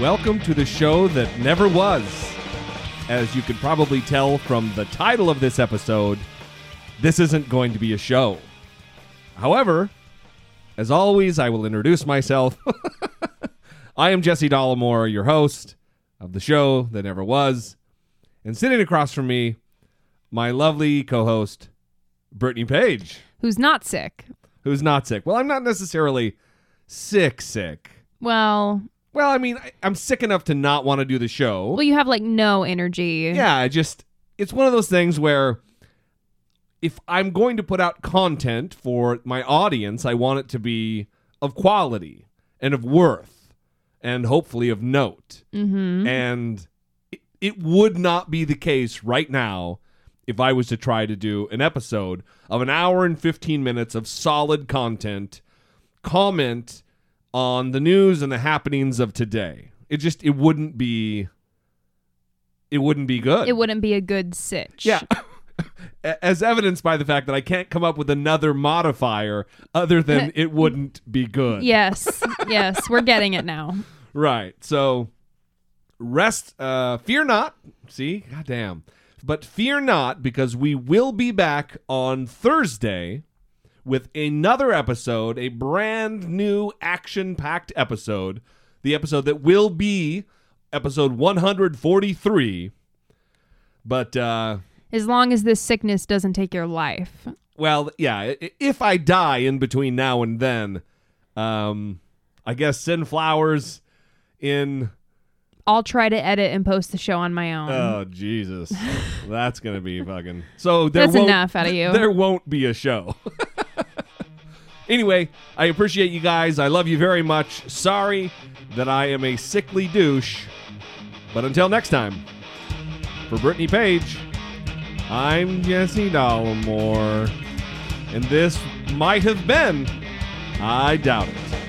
Welcome to the show that never was. As you can probably tell from the title of this episode, this isn't going to be a show. However, as always, I will introduce myself. I am Jesse Dollamore, your host of the show that never was. And sitting across from me, my lovely co host, Brittany Page, who's not sick. who's not sick. Well, I'm not necessarily sick, sick. Well, Well, I mean, I, I'm sick enough to not want to do the show. well, you have like no energy. yeah, I just it's one of those things where if I'm going to put out content for my audience, I want it to be of quality and of worth and hopefully of note. Mm-hmm. And it, it would not be the case right now if I was to try to do an episode of an hour and 15 minutes of solid content, comment on the news and the happenings of today. It just it wouldn't be it wouldn't be good. It wouldn't be a good sitch. Yeah. As evidenced by the fact that I can't come up with another modifier other than it wouldn't be good. Yes. yes. We're getting it now. Right. So rest uh fear not. See? Goddamn. But fear not because we will be back on Thursday with another episode, a brand new action-packed episode. The episode that will be episode 143. But uh As long as this sickness doesn't take your life. well, yeah, if I die in between now and then, um I guess send flowers in I'll try to edit and post the show on my own. Oh Jesus, that's gonna be fucking. So there That's won't, enough out of you. There won't be a show. anyway, I appreciate you guys. I love you very much. Sorry that I am a sickly douche, but until next time, for Brittany Page, I'm Jesse Dollamore, and this might have been. I doubt it.